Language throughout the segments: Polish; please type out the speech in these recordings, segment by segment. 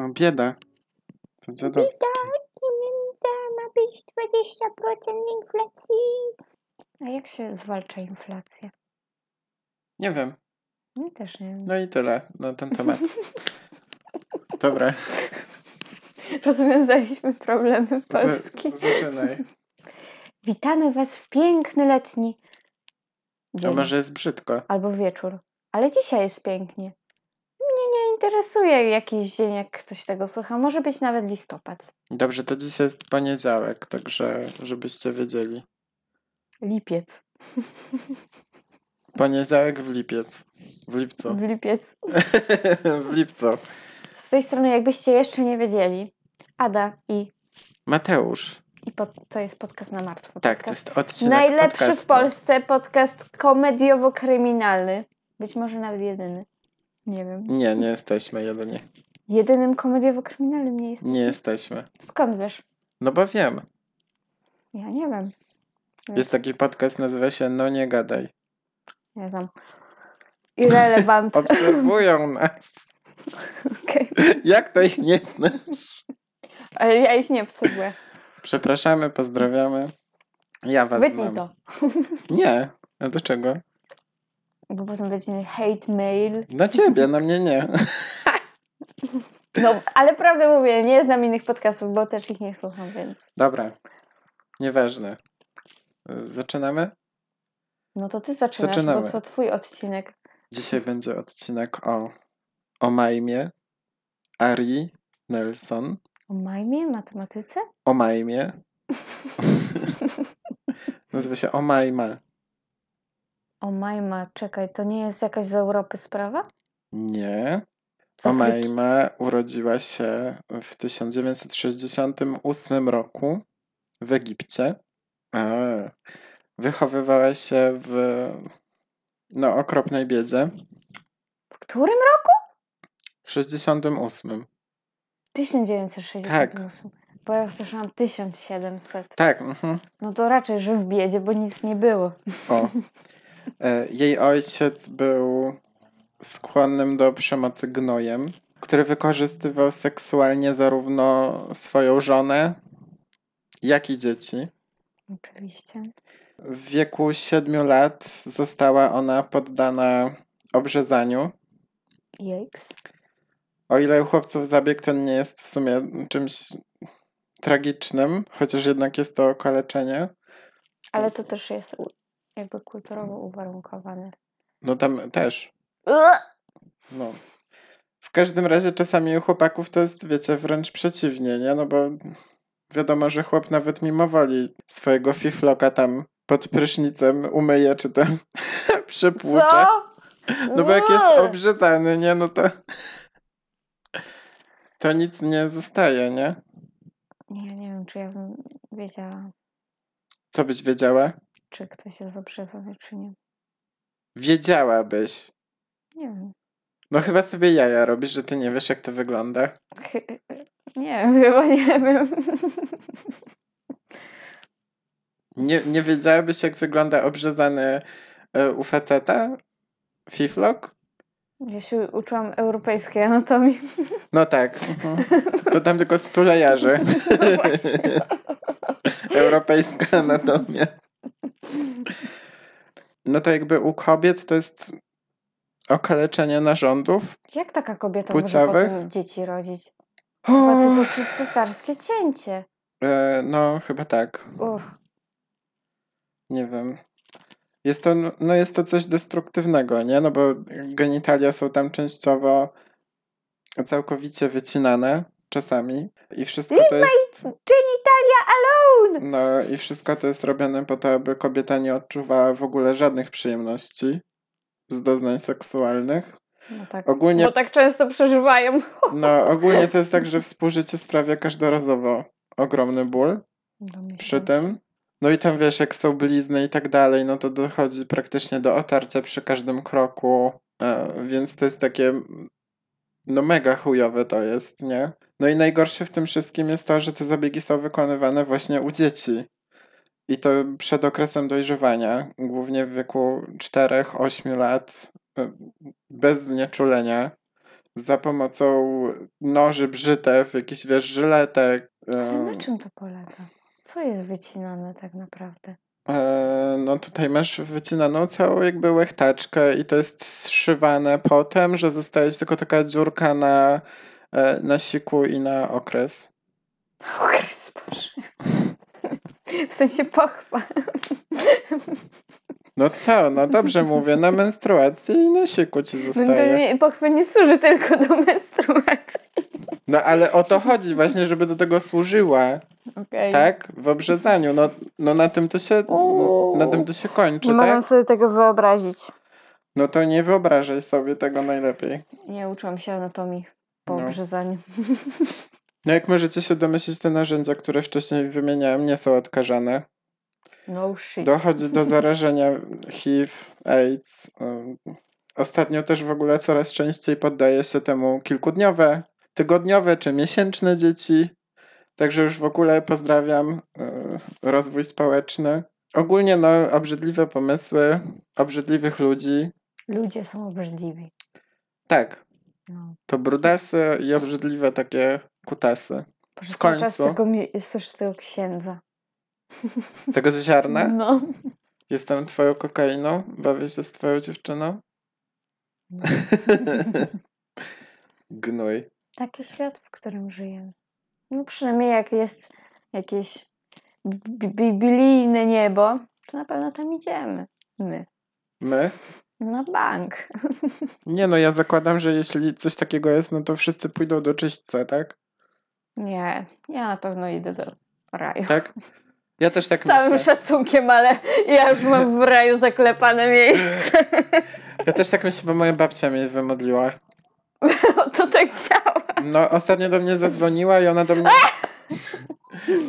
No bieda. To dziadowskie. pieniądze ma być 20% inflacji. A jak się zwalcza inflację? Nie wiem. No też nie wiem. No i tyle na ten temat. Dobra. Rozwiązaliśmy problemy za- Polski. zaczynaj. Witamy Was w piękny letni A dzień. może jest brzydko? Albo wieczór. Ale dzisiaj jest pięknie. Interesuje jakiś dzień, jak ktoś tego słucha. Może być nawet listopad. Dobrze, to dzisiaj jest poniedziałek, także żebyście wiedzieli. Lipiec. Poniedziałek w lipiec. W lipcu. W lipiec. w lipcu. Z tej strony, jakbyście jeszcze nie wiedzieli, Ada i, Mateusz. i pod, to jest podcast na martwo. Tak, to jest odcinek Najlepszy podcastu. w Polsce podcast komediowo-kryminalny. Być może nawet jedyny. Nie wiem. Nie, nie jesteśmy jedyni. Jedynym komediowo-kryminalnym nie jest. Nie jesteśmy. Skąd wiesz? No bo wiem. Ja nie wiem. Jest taki podcast, nazywa się No nie gadaj. Nie znam. Irrelevant. Obserwują nas. Okej. Jak to ich nie znasz? Ale ja ich nie obserwuję. Przepraszamy, pozdrawiamy. Ja was Wytnij znam. to. Nie. A do czego? Bo potem będzie hate mail. Na ciebie, na mnie nie. No, ale prawdę mówię, nie znam innych podcastów, bo też ich nie słucham, więc... Dobra. Nieważne. Zaczynamy? No to ty zaczynasz, Zaczynamy. bo to twój odcinek. Dzisiaj będzie odcinek o, o Majmie, Ari Nelson, O majmie, matematyce? o Majmie. Nazywa się O Majma. O majma, czekaj, to nie jest jakaś z Europy sprawa? Nie. Omaima urodziła się w 1968 roku w Egipcie. A, wychowywała się w no, okropnej biedzie. W którym roku? W 68. 1968. Bo ja usłyszałam 1700. Tak, mhm. No to raczej, że w biedzie, bo nic nie było. o. E, Jej ojciec był skłonnym do przemocy gnojem, który wykorzystywał seksualnie zarówno swoją żonę, jak i dzieci. Oczywiście. W wieku 7 lat została ona poddana obrzezaniu. Jejks. O ile u chłopców zabieg ten nie jest w sumie czymś tragicznym, chociaż jednak jest to okaleczenie, Ale to też jest jakby kulturowo uwarunkowane. no tam też. No. W każdym razie czasami u chłopaków to jest, wiecie, wręcz przeciwnie, nie? No bo wiadomo, że chłop nawet mimo woli swojego fifloka tam pod prysznicem umyje, czy tam przepłucze. Co? No bo jak jest obrzezany, nie? No to to nic nie zostaje, nie? Nie, nie wiem, czy ja bym wiedziała, Co byś wiedziała? Czy ktoś jest obrzezany, czy nie. Wiedziałabyś. Nie wiem. No chyba sobie jaja robisz, że ty nie wiesz, jak to wygląda. Chy- Nie, chyba nie wiem. Nie, nie wiedziałabyś, jak wygląda obrzezany e, u faceta? Fiflok? Ja się uczyłam europejskiej anatomii. No tak. Mhm. To tam tylko stulejarzy. No. Europejska anatomia. No to jakby u kobiet to jest okaleczenie narządów. Jak taka kobieta Płciowych? może dzieci rodzić? Chyba tylko przez cesarskie cięcie. E, no, chyba tak. Uff. Nie wiem. Jest to, no jest to coś destruktywnego, nie? No bo genitalia są tam częściowo całkowicie wycinane czasami i wszystko to jest... Genitalia alone! No i wszystko to jest robione po to, aby kobieta nie odczuwała w ogóle żadnych przyjemności z doznań seksualnych. No tak. Ogólnie, Bo tak często przeżywają. no, ogólnie to jest tak, że współżycie sprawia każdorazowo ogromny ból przy tym. No i tam wiesz, jak są blizny i tak dalej, no to dochodzi praktycznie do otarcia przy każdym kroku, e, więc to jest takie, no mega chujowe to jest, nie? No i najgorsze w tym wszystkim jest to, że te zabiegi są wykonywane właśnie u dzieci. I to przed okresem dojrzewania, głównie w wieku 4-8 lat, e, bez znieczulenia. za pomocą noży, brzytew, jakichś wiesz, żyletek. Ale na czym to polega? Co jest wycinane tak naprawdę? E, no tutaj masz wycinaną całą jakby łechtaczkę i to jest zszywane potem, że zostaje tylko taka dziurka na, e, na siku i na okres. Okres, Boże. W sensie pochwa. No co, no dobrze mówię, na menstruacji i na siku ci zostaje. No to nie, pochwa nie służy tylko do menstruacji. No ale o to chodzi właśnie, żeby do tego służyła. Okay. Tak? W obrzezaniu. No, no na tym to się na tym to się kończy, nie tak? mogę sobie tego wyobrazić. No to nie wyobrażaj sobie tego najlepiej. Nie uczyłam się anatomii po no. obrzezaniu. No jak możecie się domyślić, te narzędzia, które wcześniej wymieniałem, nie są odkażane. No shit. Dochodzi do zarażenia HIV, AIDS. Ostatnio też w ogóle coraz częściej poddaje się temu kilkudniowe, tygodniowe czy miesięczne dzieci. Także już w ogóle pozdrawiam e, rozwój społeczny. Ogólnie no, obrzydliwe pomysły, obrzydliwych ludzi. Ludzie są obrzydliwi. Tak. No. To brudasy i obrzydliwe takie kutasy. Boże, w końcu. Czas tego, słyszę tego księdza. Tego z ziarna? No. Jestem twoją kokainą? Bawię się z twoją dziewczyną? No. Gnój. Taki świat, w którym żyjemy. No przynajmniej jak jest jakieś biblijne niebo, to na pewno tam idziemy. My. My? Na bank. Nie no, ja zakładam, że jeśli coś takiego jest, no to wszyscy pójdą do czyśćca, tak? Nie, ja na pewno idę do raju. Tak? Ja też tak Z całym myślę. szacunkiem, ale ja już mam w raju zaklepane miejsce. Ja też tak myślę, bo moja babcia mnie wymodliła. to tak działa. No, ostatnio do mnie zadzwoniła i ona do mnie...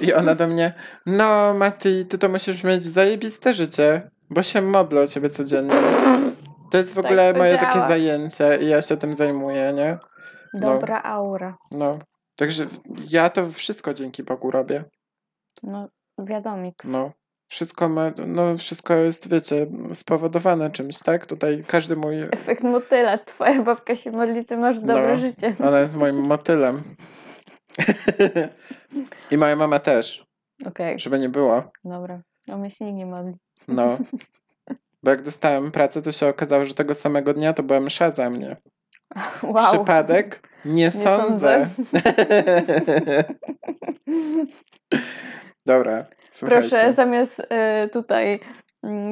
I ona do mnie, no Mati, ty to musisz mieć zajebiste życie, bo się modlę o ciebie codziennie. To jest w tak ogóle moje takie zajęcie i ja się tym zajmuję, nie? No. Dobra aura. No. Także ja to wszystko dzięki Bogu robię. No, wiadomiks. No. Wszystko ma, no wszystko jest, wiecie, spowodowane czymś, tak? Tutaj każdy mój... Efekt motyla. Twoja babka się modli, ty masz dobre no, życie. Ona jest moim motylem. I moja mama też. Okej. Okay. Żeby nie było. Dobra. O mnie się nie modli. No. Bo jak dostałem pracę, to się okazało, że tego samego dnia to była msza za mnie. Wow. Przypadek? Nie, nie sądzę. sądzę. Dobra, słuchajcie. Proszę, zamiast y, tutaj y,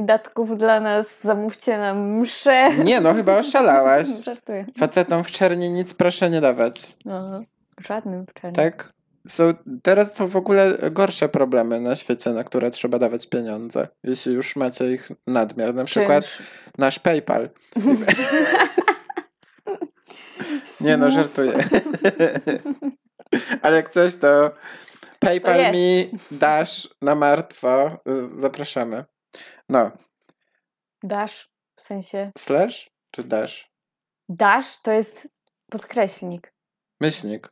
datków dla nas, zamówcie nam mszę. Nie, no chyba oszalałaś. Żartuję. Facetom w czerni nic proszę nie dawać. No, żadnym w czerni. Tak? Są, teraz są w ogóle gorsze problemy na świecie, na które trzeba dawać pieniądze, jeśli już macie ich nadmiar. Na przykład Czynsz. nasz PayPal. Nie no, żartuję. Ale jak coś, to PayPal to mi dasz na martwo. Zapraszamy. No. Dasz w sensie. Slash czy dash? Dash to jest podkreślnik. Myślnik.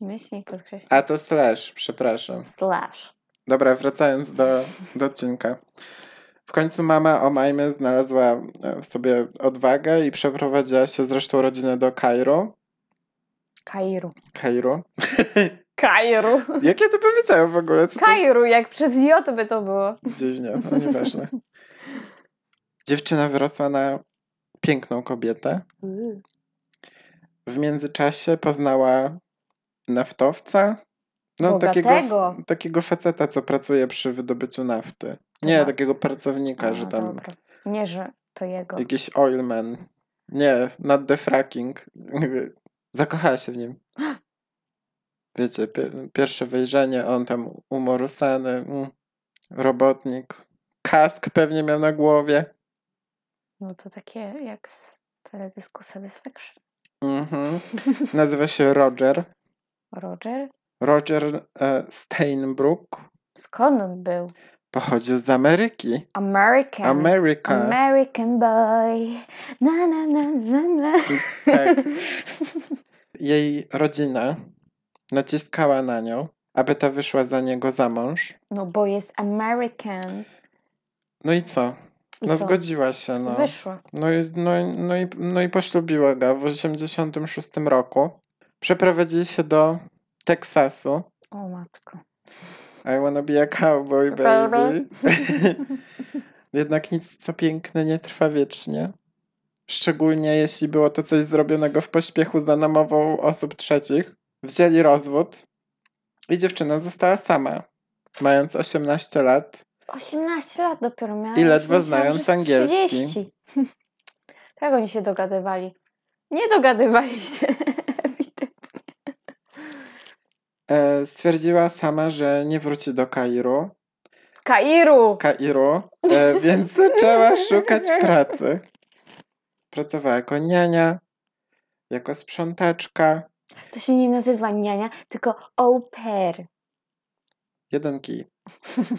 Myślnik podkreślnik. A to slash, przepraszam. Slash. Dobra, wracając do, do odcinka. W końcu mama Omajmy znalazła e, w sobie odwagę i przeprowadziła się z resztą rodziny do Kairu. Kairu. Kairu. Kairu. Jak ja to powiedziałem w ogóle? Co Kairu, to... jak przez J by to było. Dziwnie, no nieważne. Dziewczyna wyrosła na piękną kobietę. W międzyczasie poznała naftowca. No, takiego, takiego faceta, co pracuje przy wydobyciu nafty. Nie, takiego pracownika, A, że tam. Dobra. Nie, że to jego. Jakiś oilman. Nie, not the fracking. Zakochała się w nim. Wiecie, pierwsze wejrzenie, on tam umorusany, mm, robotnik. Kask pewnie miał na głowie. No to takie jak z teledysku Satisfaction. Mhm. Nazywa się Roger. Roger? Roger e, Steinbrook. Skąd on był? Pochodził z Ameryki. American. America. American boy. Na, na, na, na, na. Tak. Jej rodzina naciskała na nią, aby ta wyszła za niego za mąż. No bo jest American. No i co? no zgodziła się, no. Wyszła. No i, no, no, i, no i poślubiła go w 86 roku. Przeprowadzili się do Teksasu. O matko. I wanna be a cowboy, baby. Jednak nic, co piękne, nie trwa wiecznie. Szczególnie jeśli było to coś zrobionego w pośpiechu za namową osób trzecich. Wzięli rozwód i dziewczyna została sama, mając 18 lat. 18 lat dopiero miała. I ledwo znając angielski. 30. Jak oni się dogadywali? Nie dogadywali się. E, stwierdziła sama, że nie wróci do Kairu. Kairu! Kairu, e, więc zaczęła szukać pracy. Pracowała jako niania, jako sprzątaczka. To się nie nazywa niania, tylko au pair. Jeden kij.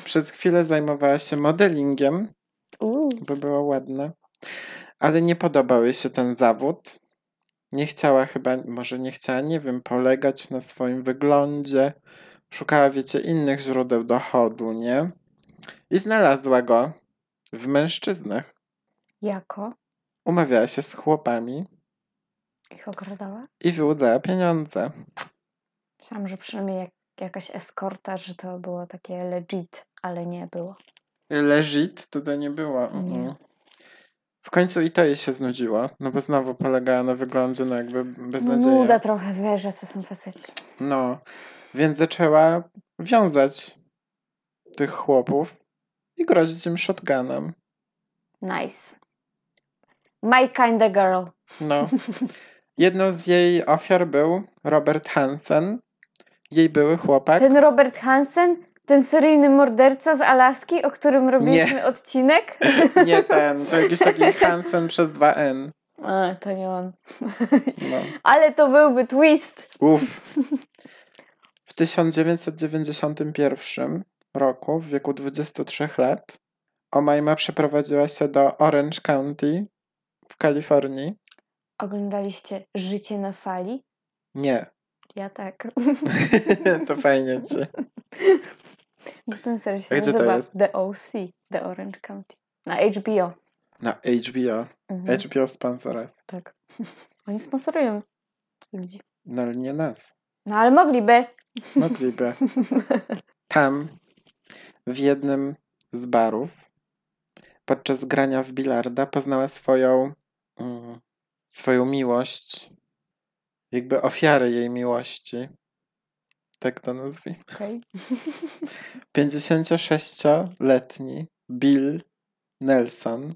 Przez chwilę zajmowała się modelingiem, Uuu. bo była ładna, ale nie podobał jej się ten zawód. Nie chciała chyba, może nie chciała, nie wiem, polegać na swoim wyglądzie. Szukała, wiecie, innych źródeł dochodu, nie? I znalazła go w mężczyznach. Jako? Umawiała się z chłopami Ich okradała? i wyłudzała pieniądze. Myślałam, że przynajmniej jak, jakaś eskorta, że to było takie legit, ale nie było. Legit to to nie było. Nie. mhm. W końcu i to jej się znudziło, no bo znowu polegała na wyglądzie, no jakby beznadzieja. Nuda trochę, wiesz, że co są faceci. No, więc zaczęła wiązać tych chłopów i grozić im shotgunem. Nice. My kind of girl. No. Jedną z jej ofiar był Robert Hansen, jej były chłopak. Ten Robert Hansen, ten seryjny morderca z Alaski, o którym robiliśmy odcinek? Nie ten, to jakiś taki Hansen przez 2N. A, to nie on. No. Ale to byłby twist. Uff. W 1991 roku, w wieku 23 lat, Omajma przeprowadziła się do Orange County w Kalifornii. Oglądaliście Życie na fali? Nie, Ja tak. to fajnie ci. Bo ten serial się A gdzie to nazywa jest? The OC, The Orange County. Na HBO. Na HBO. Mhm, HBO sponsor us. tak. Oni sponsorują ludzi. No ale nie nas. No ale mogliby. Mogliby. Tam, w jednym z barów, podczas grania w bilarda, poznała swoją, mm, swoją miłość, jakby ofiarę jej miłości. Tak to nazwijmy. Okej. 56-letni Bill Nelson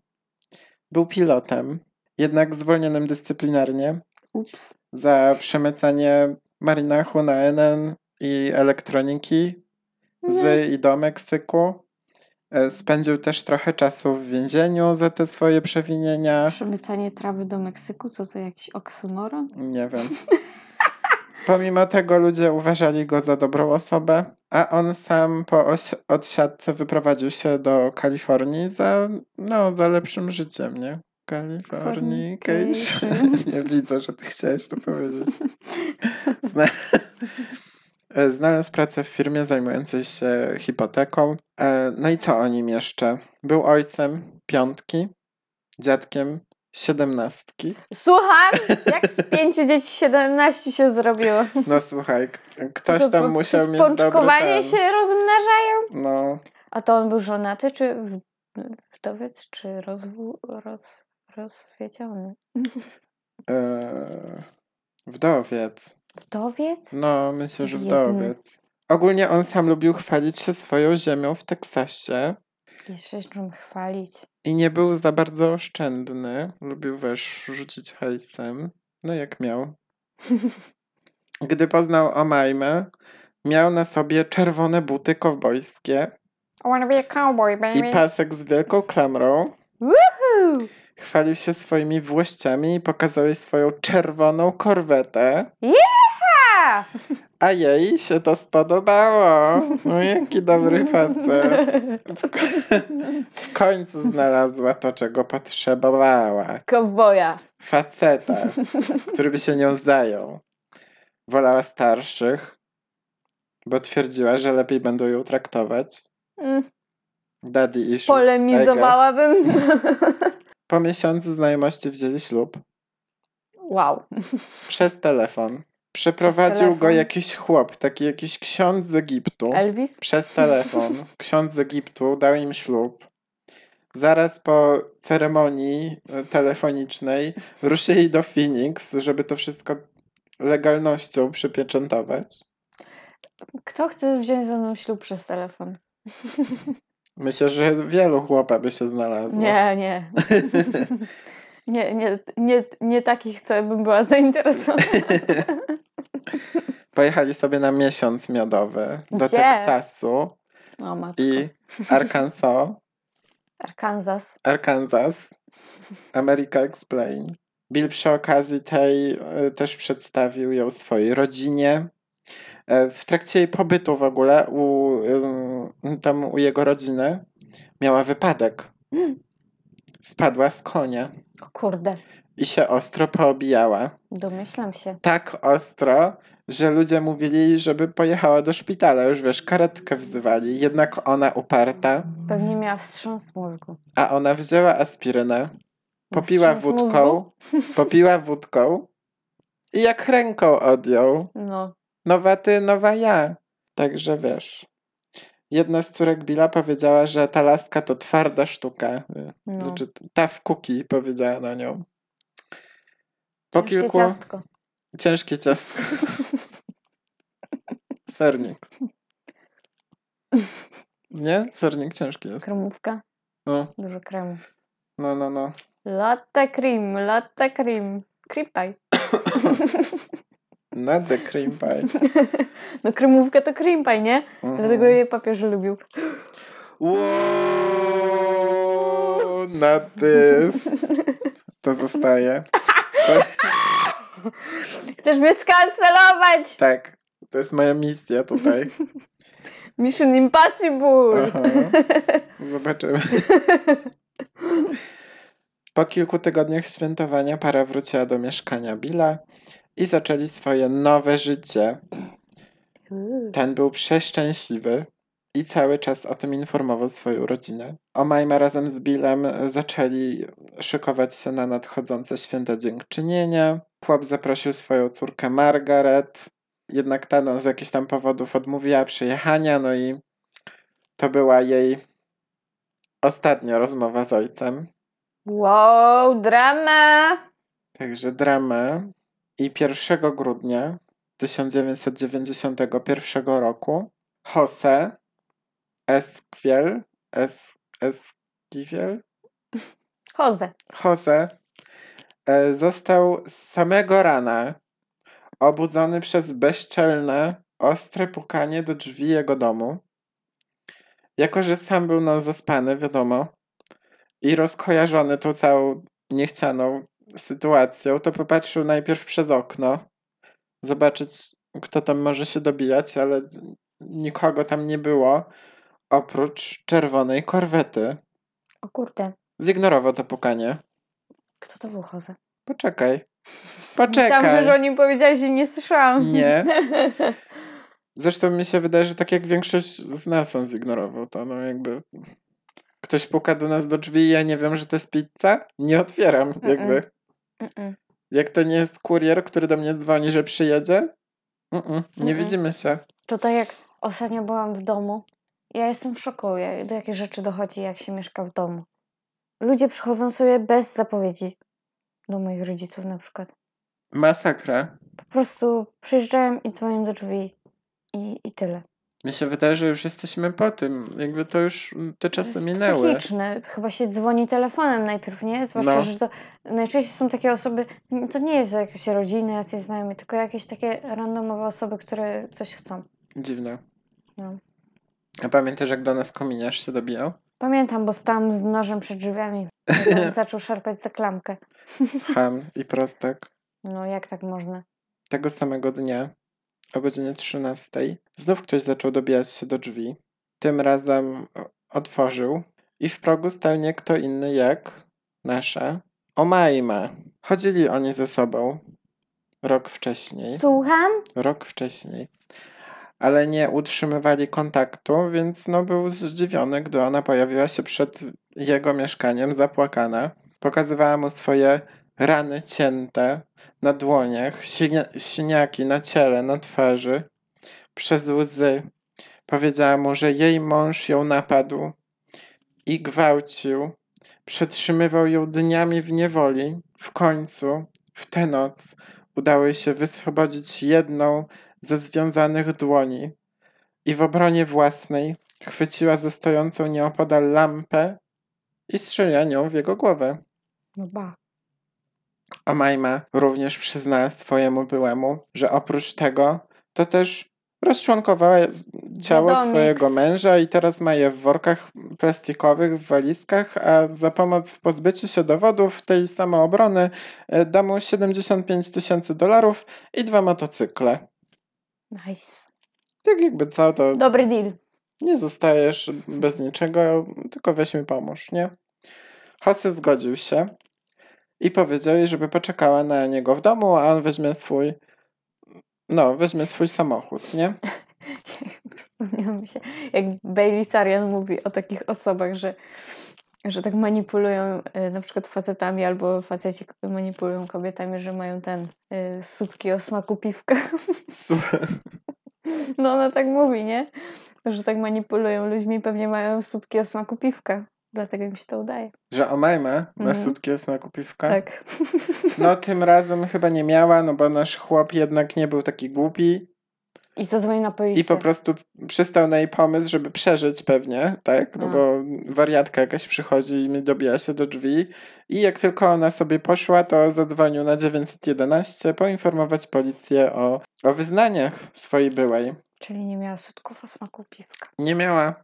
był pilotem, jednak zwolnionym dyscyplinarnie Ups. za przemycanie marynachu na NN i elektroniki z i do Meksyku. E, Spędził też trochę czasu w więzieniu za te swoje przewinienia. Przemycanie trawy do Meksyku? Co to jakiś oksymoron? Nie wiem. Pomimo tego ludzie uważali go za dobrą osobę, a on sam po odsiadce wyprowadził się do Kalifornii za, no, za lepszym życiem, nie? Californication. Fornication. nie widzę, że ty chciałeś to powiedzieć. Zna- Znalazł pracę w firmie zajmującej się hipoteką. E, No i co o nim jeszcze? Był ojcem piątki, dziadkiem siedemnastki. Słucham, jak z pięciu dzieci 17 się zrobiło. No słuchaj, ktoś To tam musiał mieć dobry ten. się rozmnażają. No, A to on był żonaty, czy wdowiec, czy rozwu, roz, rozwiedziony? e, wdowiec. Wdowiec? No, myślę, że wdowiec. Ogólnie on sam lubił chwalić się swoją ziemią w Teksasie Czym chwalić. i nie był za bardzo oszczędny. Lubił wiesz, rzucić hajsem. No jak miał. Gdy poznał Omajmę, miał na sobie czerwone buty kowbojskie I wanna be a cowboy, baby. i pasek z wielką klamrą. Woohoo! Chwalił się swoimi włościami i pokazał jej swoją czerwoną korwetę. A! A jej się to spodobało. No jaki dobry facet. W, ko- w końcu znalazła to, czego potrzebowała. Kowboja. Faceta, który by się nią zajął. Wolała starszych, bo twierdziła, że lepiej będą ją traktować. Mm. Daddy issues. Polemizowałabym. Po miesiącu znajomości wzięli ślub. Wow. Przez telefon. Przeprowadził go jakiś chłop, taki jakiś ksiądz z Egiptu. Elvis? Przez telefon. Ksiądz z Egiptu dał im ślub. Zaraz po ceremonii e, telefonicznej ruszyli do Phoenix, żeby to wszystko legalnością przypieczętować. Kto chce wziąć ze mną ślub przez telefon? Myślę, że wielu chłopa by się znalazło. Nie, nie. nie, nie, nie, nie takich, co bym była zainteresowana. Pojechali sobie na miesiąc miodowy do Gdzie? Teksasu O matko. i Arkansas. Arkansas. Arkansas. America Explain. Bill przy okazji tej e, też przedstawił ją swojej rodzinie. E, W trakcie jej pobytu w ogóle u, tam u jego rodziny miała wypadek. Spadła z konia O kurde. I się ostro poobijała. Domyślam się. Tak ostro, że ludzie mówili, żeby pojechała do szpitala. Już wiesz, karetkę wzywali. Jednak ona uparta, Pewnie miała wstrząs mózgu. a ona wzięła aspirynę, popiła Wstrząs wódką, popiła wódką i jak ręką odjął. No. Nowa ty, nowa ja. Także wiesz. Jedna z córek Billa powiedziała, że ta laska to twarda sztuka. No. Znaczy, ta w kuki powiedziała na nią. Po Ciężkie kilku... ciastko. Ciężkie ciastko. Sernik. Nie? Sernik ciężki jest. Kremówka. No, Dużo kremu. no, no. no. Latte cream, latte cream. Cream pie. Not the cream pie. No kremówka to cream pie, nie? Mhm. Dlatego jej papież lubił. Wow, not this. To zostaje. Chcesz mnie skancelować! Tak, to jest moja misja tutaj. Mission Impossible! Aha. Zobaczymy. Po kilku tygodniach świętowania para wróciła do mieszkania Billa i zaczęli swoje nowe życie. Ten był przeszczęśliwy i cały czas o tym informował swoją rodzinę. Omajma razem z Billem zaczęli szykować się na nadchodzące święto dziękczynienia. Chłop zaprosił swoją córkę Margaret, jednak ta no, z jakichś tam powodów odmówiła przyjechania, no i to była jej ostatnia rozmowa z ojcem. Wow, drama! Także drama. I 1 grudnia 1991 roku Jose Esquivel, es, Esquivel, Chodzę. Jose e, został z samego rana obudzony przez bezczelne, ostre pukanie do drzwi jego domu. Jako, że sam był no zaspany, wiadomo, i rozkojarzony tą całą niechcianą sytuacją, to popatrzył najpierw przez okno, zobaczyć, kto tam może się dobijać, ale nikogo tam nie było, oprócz czerwonej korwety. O kurde. Zignorował to pukanie. Kto to był Chodzę? Poczekaj. Myślałam, że, Poczekaj. o nim powiedziałeś i nie słyszałam. Nie. Zresztą mi się wydaje, że tak jak większość z nas on zignorował to, no jakby ktoś puka do nas do drzwi i ja nie wiem, że to jest pizza, nie otwieram, jakby. Mm-mm. Jak to nie jest kurier, który do mnie dzwoni, że przyjedzie, Mm-mm, nie widzimy się. To tak jak ostatnio byłam w domu. Ja jestem w szoku, do jakiej rzeczy dochodzi, jak się mieszka w domu. Ludzie przychodzą sobie bez zapowiedzi. Do moich rodziców na przykład. Masakra. Po prostu przyjeżdżają i dzwonią do drzwi. I, i tyle. Mi się wydaje, że już jesteśmy po tym. Jakby to już mm, te czasy minęły. psychiczne. Chyba się dzwoni telefonem najpierw, nie? Zwłaszcza, No. że to najczęściej są takie osoby, to nie jest jakieś rodziny, jacyś znajomi, tylko jakieś takie randomowe osoby, które coś chcą. Dziwne. No. A pamiętasz, jak do nas kominiarz się dobijał? Pamiętam, bo stałam z nożem przed drzwiami. Zaczął szarpać za klamkę. Ham i prostak. No jak tak można? Tego samego dnia, o godzinie 13, znów ktoś zaczął dobijać się do drzwi. Tym razem o- otworzył i w progu stał nie kto inny jak nasza Omajma. Chodzili oni ze sobą rok wcześniej. Słucham? Rok wcześniej. Ale nie utrzymywali kontaktu, więc no był zdziwiony, gdy ona pojawiła się przed jego mieszkaniem, zapłakana. Pokazywała mu swoje rany cięte na dłoniach, siniaki na ciele, na twarzy. Przez łzy powiedziała mu, że jej mąż ją napadł i gwałcił. Przetrzymywał ją dniami w niewoli. W końcu, w tę noc, udało jej się wyswobodzić jedną ze związanych dłoni i w obronie własnej chwyciła ze stojącą nieopodal lampę i strzeliła nią w jego głowę. No ba. Majma również przyznała swojemu byłemu, że oprócz tego to też rozczłonkowała ciało swojego męża i teraz ma je w workach plastikowych, w walizkach, a za pomoc w pozbyciu się dowodów tej samoobrony e, da mu 75 tysięcy dolarów i dwa motocykle. Nice. Tak jakby co, to... Dobry deal. Nie zostajesz bez niczego, tylko weź mi pomóż, nie? Jose zgodził się i powiedział jej, żeby poczekała na niego w domu, a on weźmie swój no, weźmie swój samochód, nie? Przypomniało się, jak Bailey Sarian mówi o takich osobach, że, że tak manipulują y, na przykład facetami albo faceci manipulują kobietami, że mają ten y, sutki o smaku piwka. no ona tak mówi, nie? Że tak manipulują ludźmi, pewnie mają sutki o smaku piwka. Dlatego mi się to udaje. Że Omajma ma mm. sutki o smaku piwka? Tak. No tym razem chyba nie miała, no bo nasz chłop jednak nie był taki głupi. I zadzwonił na policję. I po prostu przystał na jej pomysł, żeby przeżyć pewnie, tak? No A. bo wariatka jakaś przychodzi i dobija się do drzwi. I jak tylko ona sobie poszła, to zadzwonił na 911 poinformować policję o, o wyznaniach swojej byłej. Czyli nie miała sutków o smaku piwka. Nie miała.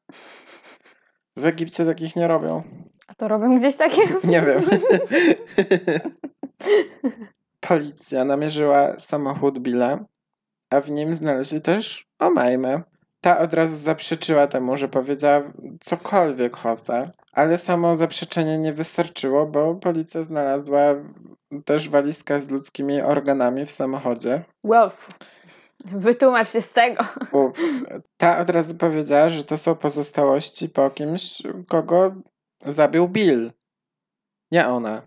W Egipcie takich nie robią. A to robią gdzieś takie? Nie wiem. Policja namierzyła samochód Billa, a w nim znaleźli też Omajmę. Ta od razu zaprzeczyła temu, że powiedziała cokolwiek Hosta, ale samo zaprzeczenie nie wystarczyło, bo policja znalazła też walizkę z ludzkimi organami w samochodzie. Wow. Wytłumacz się z tego. Ups. Ta od razu powiedziała, że to są pozostałości po kimś, kogo zabił Bill. Nie ona.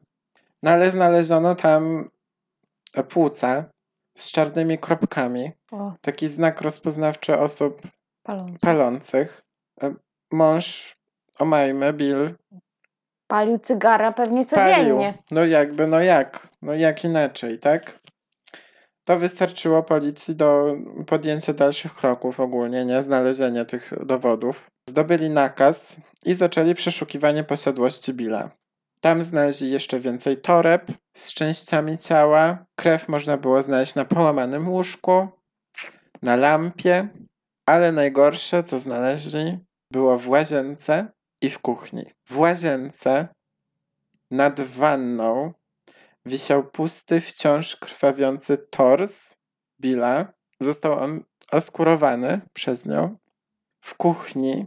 No ale znaleziono tam płuca z czarnymi kropkami. O. Taki znak rozpoznawczy osób Palący. palących. E, mąż Omajmy, Bill. Palił cygara pewnie codziennie. Palił. No jakby, no jak? No jak inaczej, tak? To wystarczyło policji do podjęcia dalszych kroków ogólnie, nie? Znalezienia tych dowodów. Zdobyli nakaz i zaczęli przeszukiwanie posiadłości Billa. Tam znaleźli jeszcze więcej toreb z częściami ciała. Krew można było znaleźć na połamanym łóżku, na lampie, ale najgorsze, co znaleźli, było w łazience i w kuchni. W łazience nad wanną wisiał pusty, wciąż krwawiący tors Billa. Został on oskurowany przez nią. W kuchni,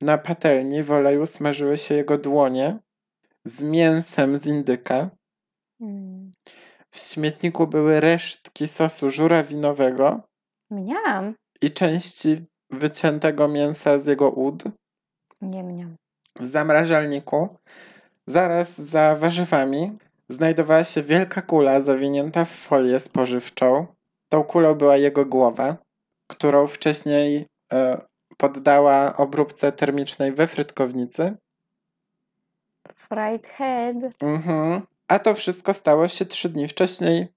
na patelni w oleju smażyły się jego dłonie z mięsem z indyka. Mm. W śmietniku były resztki sosu żurawinowego. Mniam. I części wyciętego mięsa z jego ud. Nie mniam. W zamrażalniku, zaraz za warzywami, znajdowała się wielka kula zawinięta w folię spożywczą. Tą kulą była jego głowa, którą wcześniej e, poddała obróbce termicznej we frytkownicy. Fried head. Mhm. A to wszystko stało się trzy dni wcześniej.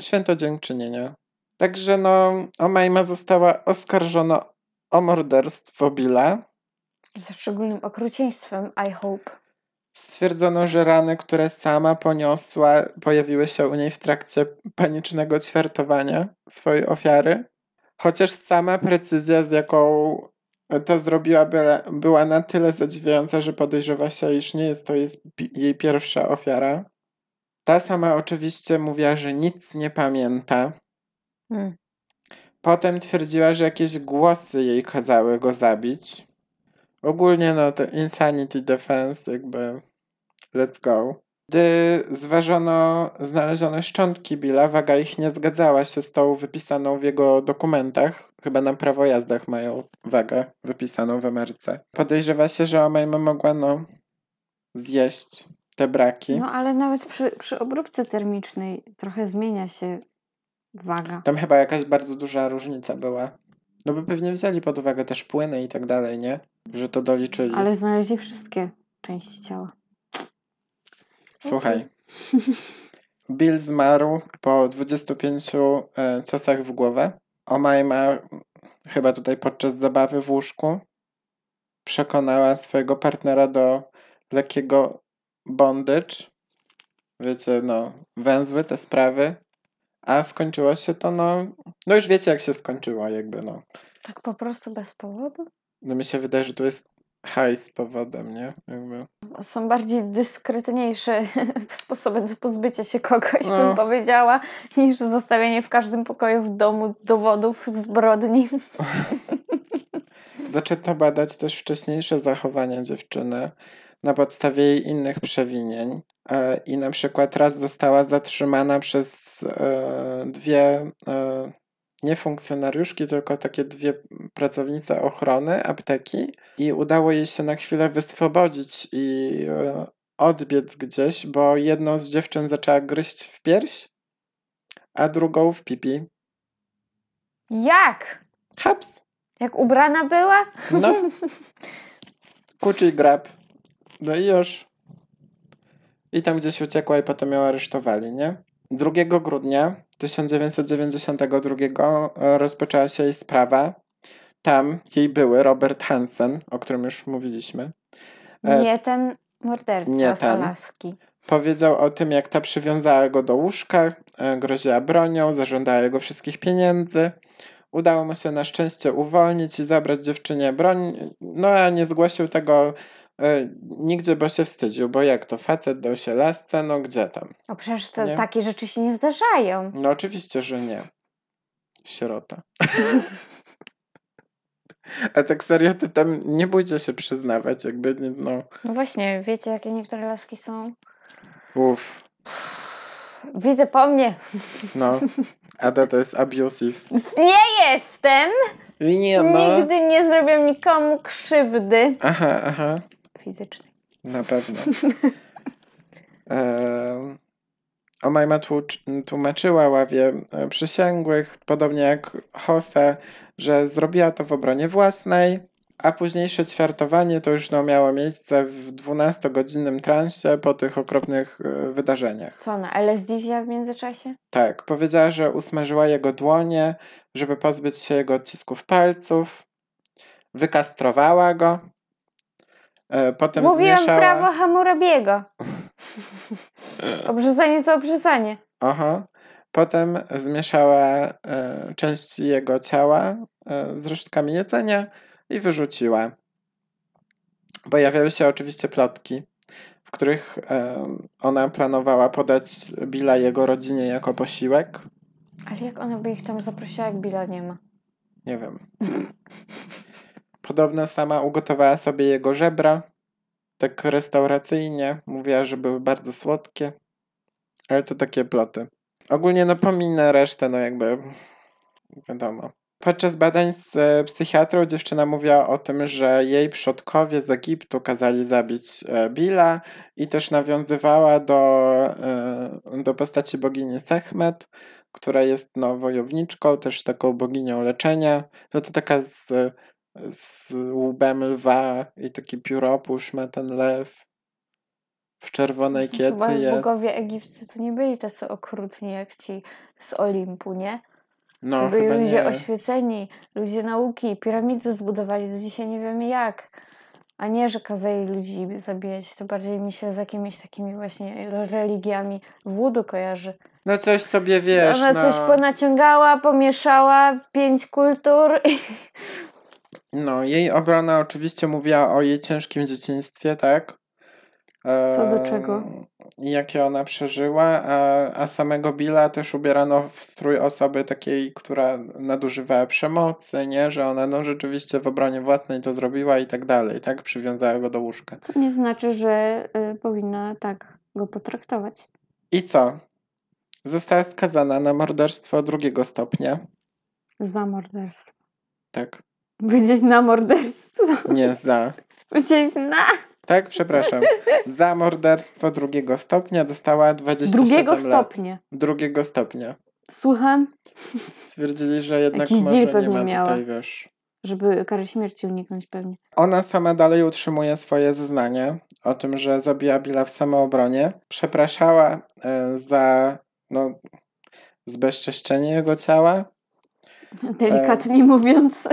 Święto Dziękczynienia. Także no, Omajma została oskarżona o morderstwo Billa. Ze szczególnym okrucieństwem, I hope. Stwierdzono, że rany, które sama poniosła, pojawiły się u niej w trakcie panicznego ćwiartowania swojej ofiary. Chociaż sama precyzja, z jaką to zrobiła, była na tyle zadziwiająca, że podejrzewa się, iż nie jest to jej pierwsza ofiara. Ta sama oczywiście mówiła, że nic nie pamięta. Hmm. Potem twierdziła, że jakieś głosy jej kazały go zabić. Ogólnie no to Insanity Defense jakby let's go. Gdy zważono znalezione szczątki Billa, waga ich nie zgadzała się z tą wypisaną w jego dokumentach, chyba na prawo jazdach mają wagę wypisaną w Ameryce. Podejrzewa się, że Omejma mogła no zjeść te braki. No ale nawet przy, przy obróbce termicznej trochę zmienia się waga. Tam chyba jakaś bardzo duża różnica była. No bo pewnie wzięli pod uwagę też płyny i tak dalej, nie? Że to doliczyli. Ale znaleźli wszystkie części ciała. Słuchaj. Bill zmarł po 25 e, ciosach w głowę. Omajma chyba tutaj podczas zabawy w łóżku przekonała swojego partnera do lekkiego bondage. Wiecie, no, węzły, te sprawy. A skończyło się to, no, no już wiecie jak się skończyło, jakby, no. Tak po prostu bez powodu? No mi się wydaje, że tu jest hajs powodem, nie? Jakby. Są bardziej dyskretniejsze sposoby do pozbycia się kogoś, no. bym powiedziała, niż zostawienie w każdym pokoju w domu dowodów zbrodni. Zaczęto badać też wcześniejsze zachowania dziewczyny na podstawie jej innych przewinień. E, I na przykład raz została zatrzymana przez e, dwie e, nie funkcjonariuszki, tylko takie dwie pracownice ochrony apteki i udało jej się na chwilę wyswobodzić i odbiec gdzieś, bo jedną z dziewczyn zaczęła gryźć w pierś, a drugą w pipi. Jak? Haps. Jak ubrana była? No. Kuczy grab. No i już. I tam gdzieś uciekła i potem ją aresztowali, nie? 2 grudnia 1992 e, rozpoczęła się jej sprawa. Tam jej były Robert Hansen, o którym już mówiliśmy. E, nie ten morderca nie Alaski. Powiedział o tym, jak ta przywiązała go do łóżka, e, groziła bronią, zażądała jego wszystkich pieniędzy. Udało mu się na szczęście uwolnić i zabrać dziewczynie broń, no a nie zgłosił tego nigdzie, bo się wstydził, bo jak to facet dał się lasce, no gdzie tam? O przecież to, takie rzeczy się nie zdarzają. No oczywiście, że nie. Sierota. A tak serio, to tam nie bójcie się przyznawać, jakby, no. No właśnie, wiecie, jakie niektóre laski są? Uff. Widzę po mnie. No. Ada to jest abusive. Nie jestem! Nie, no. Nigdy nie zrobię nikomu krzywdy. Aha, aha. Fizycznej. Na pewno. Omajma tłumaczyła ławie e, przysięgłych, podobnie jak Hosta, że zrobiła to w obronie własnej, a późniejsze ćwiartowanie to już no, miało miejsce w 12-godzinnym transie po tych okropnych e, wydarzeniach. Co, na LSD wzięła w międzyczasie? Tak, powiedziała, że usmażyła jego dłonie, żeby pozbyć się jego odcisków palców, wykastrowała go, potem Mówiłam zmieszała... prawo Hammurabiego. obrzezanie za obrzezanie. Aha. Potem zmieszała e, części jego ciała e, z resztkami jedzenia i wyrzuciła. Pojawiały się oczywiście plotki, w których e, ona planowała podać Billa jego rodzinie jako posiłek. Ale jak ona by ich tam zaprosiła, jak Billa nie ma? Nie wiem. Podobno sama ugotowała sobie jego żebra, tak restauracyjnie. Mówiła, że były bardzo słodkie. Ale to takie ploty. Ogólnie no pominę resztę, no jakby wiadomo. Podczas badań z e, psychiatrą dziewczyna mówiła o tym, że jej przodkowie z Egiptu kazali zabić e, Billa i też nawiązywała do, e, do postaci bogini Sechmet, która jest no, wojowniczką, też taką boginią leczenia. To to taka z, z łbem lwa i taki pióropusz ma ten lew. W czerwonej kiecy jest. bogowie egipscy to nie byli tacy okrutni jak ci z Olimpu, nie? No, byli ludzie nie. oświeceni, ludzie nauki, piramidy zbudowali, do dzisiaj nie wiemy jak. A nie, że kazali ludzi zabijać. To bardziej mi się z jakimiś takimi właśnie religiami wódu kojarzy. No coś sobie wiesz. Ona no. coś ponaciągała, pomieszała, pięć kultur. I... No, jej obrona oczywiście mówiła o jej ciężkim dzieciństwie, tak? Co do czego? Jakie ona przeżyła, a, a samego Billa też ubierano w strój osoby takiej, która nadużywała przemocy, nie? Że ona no rzeczywiście w obronie własnej to zrobiła i tak dalej, tak? Przywiązała go do łóżka. Co nie znaczy, że y, powinna tak go potraktować. I co? Została skazana na morderstwo drugiego stopnia. Za morderstwo. Tak. Powiedzieć na morderstwo. Nie za. Powiedzieć na. Tak, przepraszam. Za morderstwo drugiego stopnia dostała 27 Drugiego lat. stopnia. Drugiego stopnia. Słucham, Stwierdzili, że jednak Jakiś może nie ma miała. tutaj, wiesz... żeby kary śmierci uniknąć pewnie. Ona sama dalej utrzymuje swoje zeznanie o tym, że zabiła Billa w samoobronie. Przepraszała e, za no, zbezczeszczenie jego ciała. Delikatnie mówiąc.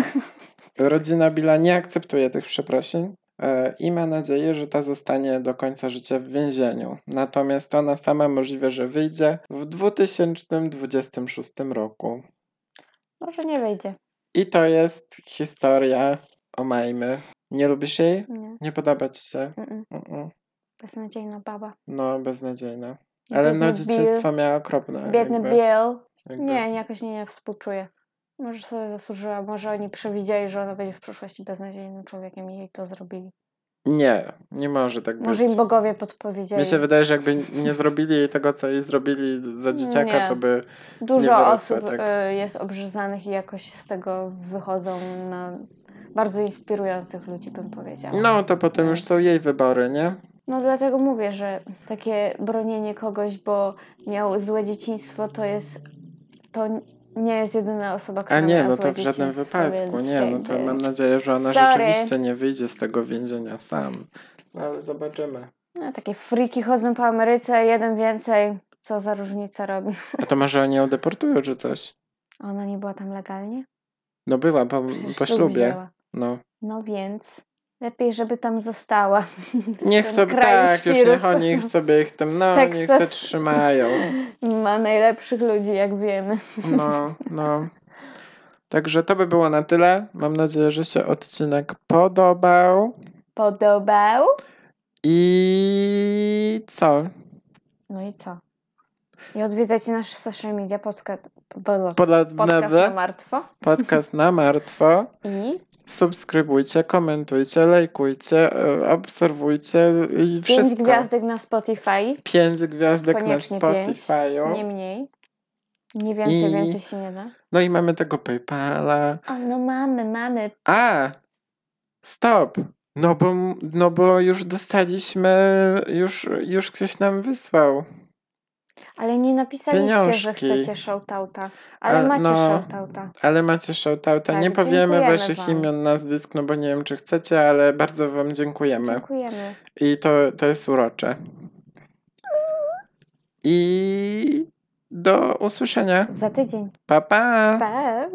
Rodzina Billa nie akceptuje tych przeprosin e, i ma nadzieję, że ta zostanie do końca życia w więzieniu. Natomiast ona sama możliwe, że wyjdzie w 2026 roku. Może nie wejdzie. I to jest historia o Majmy. Nie lubisz jej? Nie. Nie podoba ci się? Mm-mm. Mm-mm. Beznadziejna baba. No, beznadziejna. Ale no, Biedny dzieciństwo miała okropne. Biedny jakby, Bill. jakby. Nie, jakoś nie, nie współczuję. Może sobie zasłużyła, może oni przewidzieli, że ona będzie w przyszłości beznadziejnym człowiekiem i jej to zrobili. Nie, nie może tak Może być. im bogowie podpowiedzieli. Mi się wydaje, że jakby nie zrobili jej tego, co jej zrobili za dzieciaka, Nie. to by... Dużo wyrosła, osób tak. y, jest obrzyzanych i jakoś z tego wychodzą na bardzo inspirujących ludzi, bym powiedziała. No, to potem już Więc- są jej wybory, nie? No dlatego mówię, że takie bronienie kogoś, bo miał złe dzieciństwo, to jest. To nie jest jedyna osoba, która A nie, no to w żadnym wypadku. Nie, no to mam nadzieję, że ona Sorry. rzeczywiście nie wyjdzie z tego więzienia sam. No ale zobaczymy. No, takie friki chodzą po Ameryce, jeden więcej. Co za różnica robi? A to może oni ją deportują, czy coś? Ona nie była tam legalnie? No była po, Przecież po ślub ślubie. wzięła. No. No więc lepiej, żeby tam została. Niech sobie, tak, już niech oni ich sobie ich tam, no, niech Teksas. se trzymają. Ma najlepszych ludzi, jak wiemy. No, no. Także to by było na tyle. Mam nadzieję, że się odcinek podobał. Podobał? I co? No i co? I odwiedzajcie nasz social media podcast Podcast na martwo. podcast na martwo. I Subskrybujcie, komentujcie, lajkujcie, e, obserwujcie i pięć wszystko. gwiazdek na Spotify. Pięć gwiazdek Koniecznie na pięć. Spotify'u. Nie mniej. Nie więcej, I- więcej się nie da. No i mamy tego Paypala. O, no mamy, mamy. A! Stop! No bo, no bo już dostaliśmy, już, już ktoś nam wysłał. Ale nie napisaliście, że Pieniążki. chcecie shoutouta. Ale A, macie no. shoutouta. Ale macie shoutouta. Tak, nie powiemy waszych wam. imion, nazwisk, no bo nie wiem, czy chcecie, ale bardzo wam dziękujemy. Dziękujemy. I to, to jest urocze. I do usłyszenia. Za tydzień. Pa, pa! Pa!